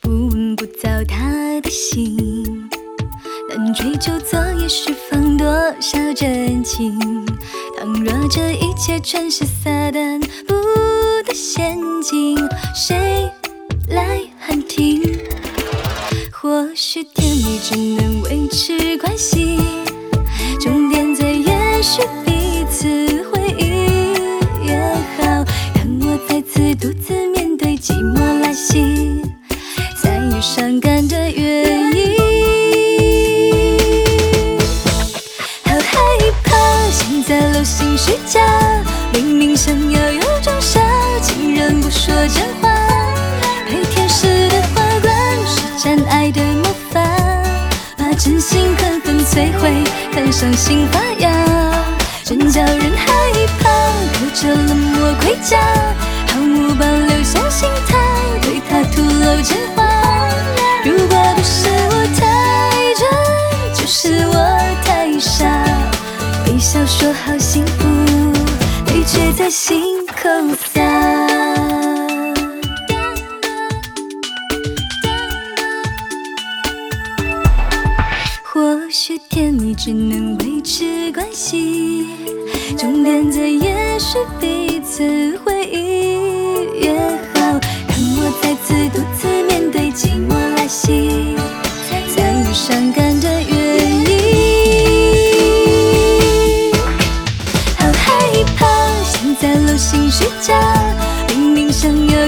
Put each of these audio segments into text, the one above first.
不问不糟他的心，但追究昨夜释放多少真情。倘若这一切全是撒旦陷阱，谁来喊停？或许甜蜜只能维持关系，终点在也许彼此回忆也好。让我再次独自面对寂寞来袭，才有伤感的原因。好害怕，像在楼心虚假，明明想摧毁，看伤心发芽，真叫人害怕。隔着冷漠盔甲，毫无保留相信他，对他吐露真话。如果不是我太真，就是我太傻，微笑说好幸福，泪却在心口洒。或许甜蜜只能维持关系，终点在也许彼此回忆也好。让我再次独自面对寂寞来袭，才有伤感的原因。好害怕，现在楼心虚假，明明想要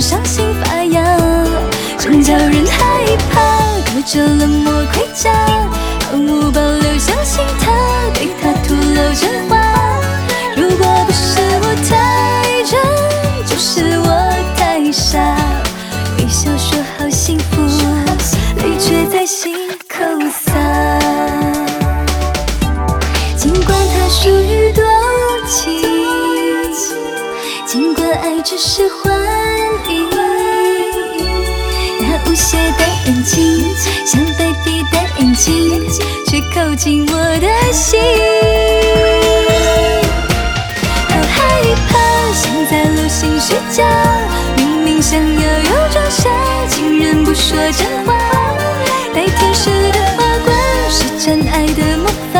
伤心发芽，真叫人害怕。隔着冷漠盔甲，毫无保留相信他，对他吐露真话。如果不是我太真，就是我太傻，微笑说好幸福，泪却在心口洒。尽管他属于爱只是幻影，那无邪的眼睛，像被闭的眼睛，却扣紧我的心。好害怕，像在楼心虚假，明明想要有种傻，竟然不说真话。带天使的花冠，施展爱的魔法，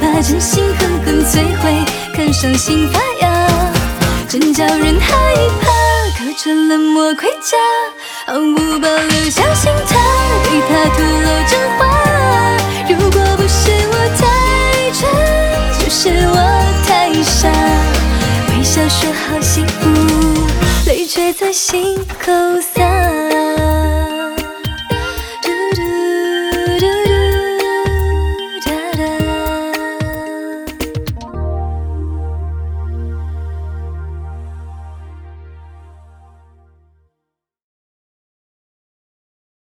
把真心狠狠摧毁，看伤心发芽，真叫人害怕。隔着冷漠盔甲，毫无保留相信他，对他吐露真话。如果不是我太蠢，就是我太傻，微笑说好幸福，泪却在心口洒。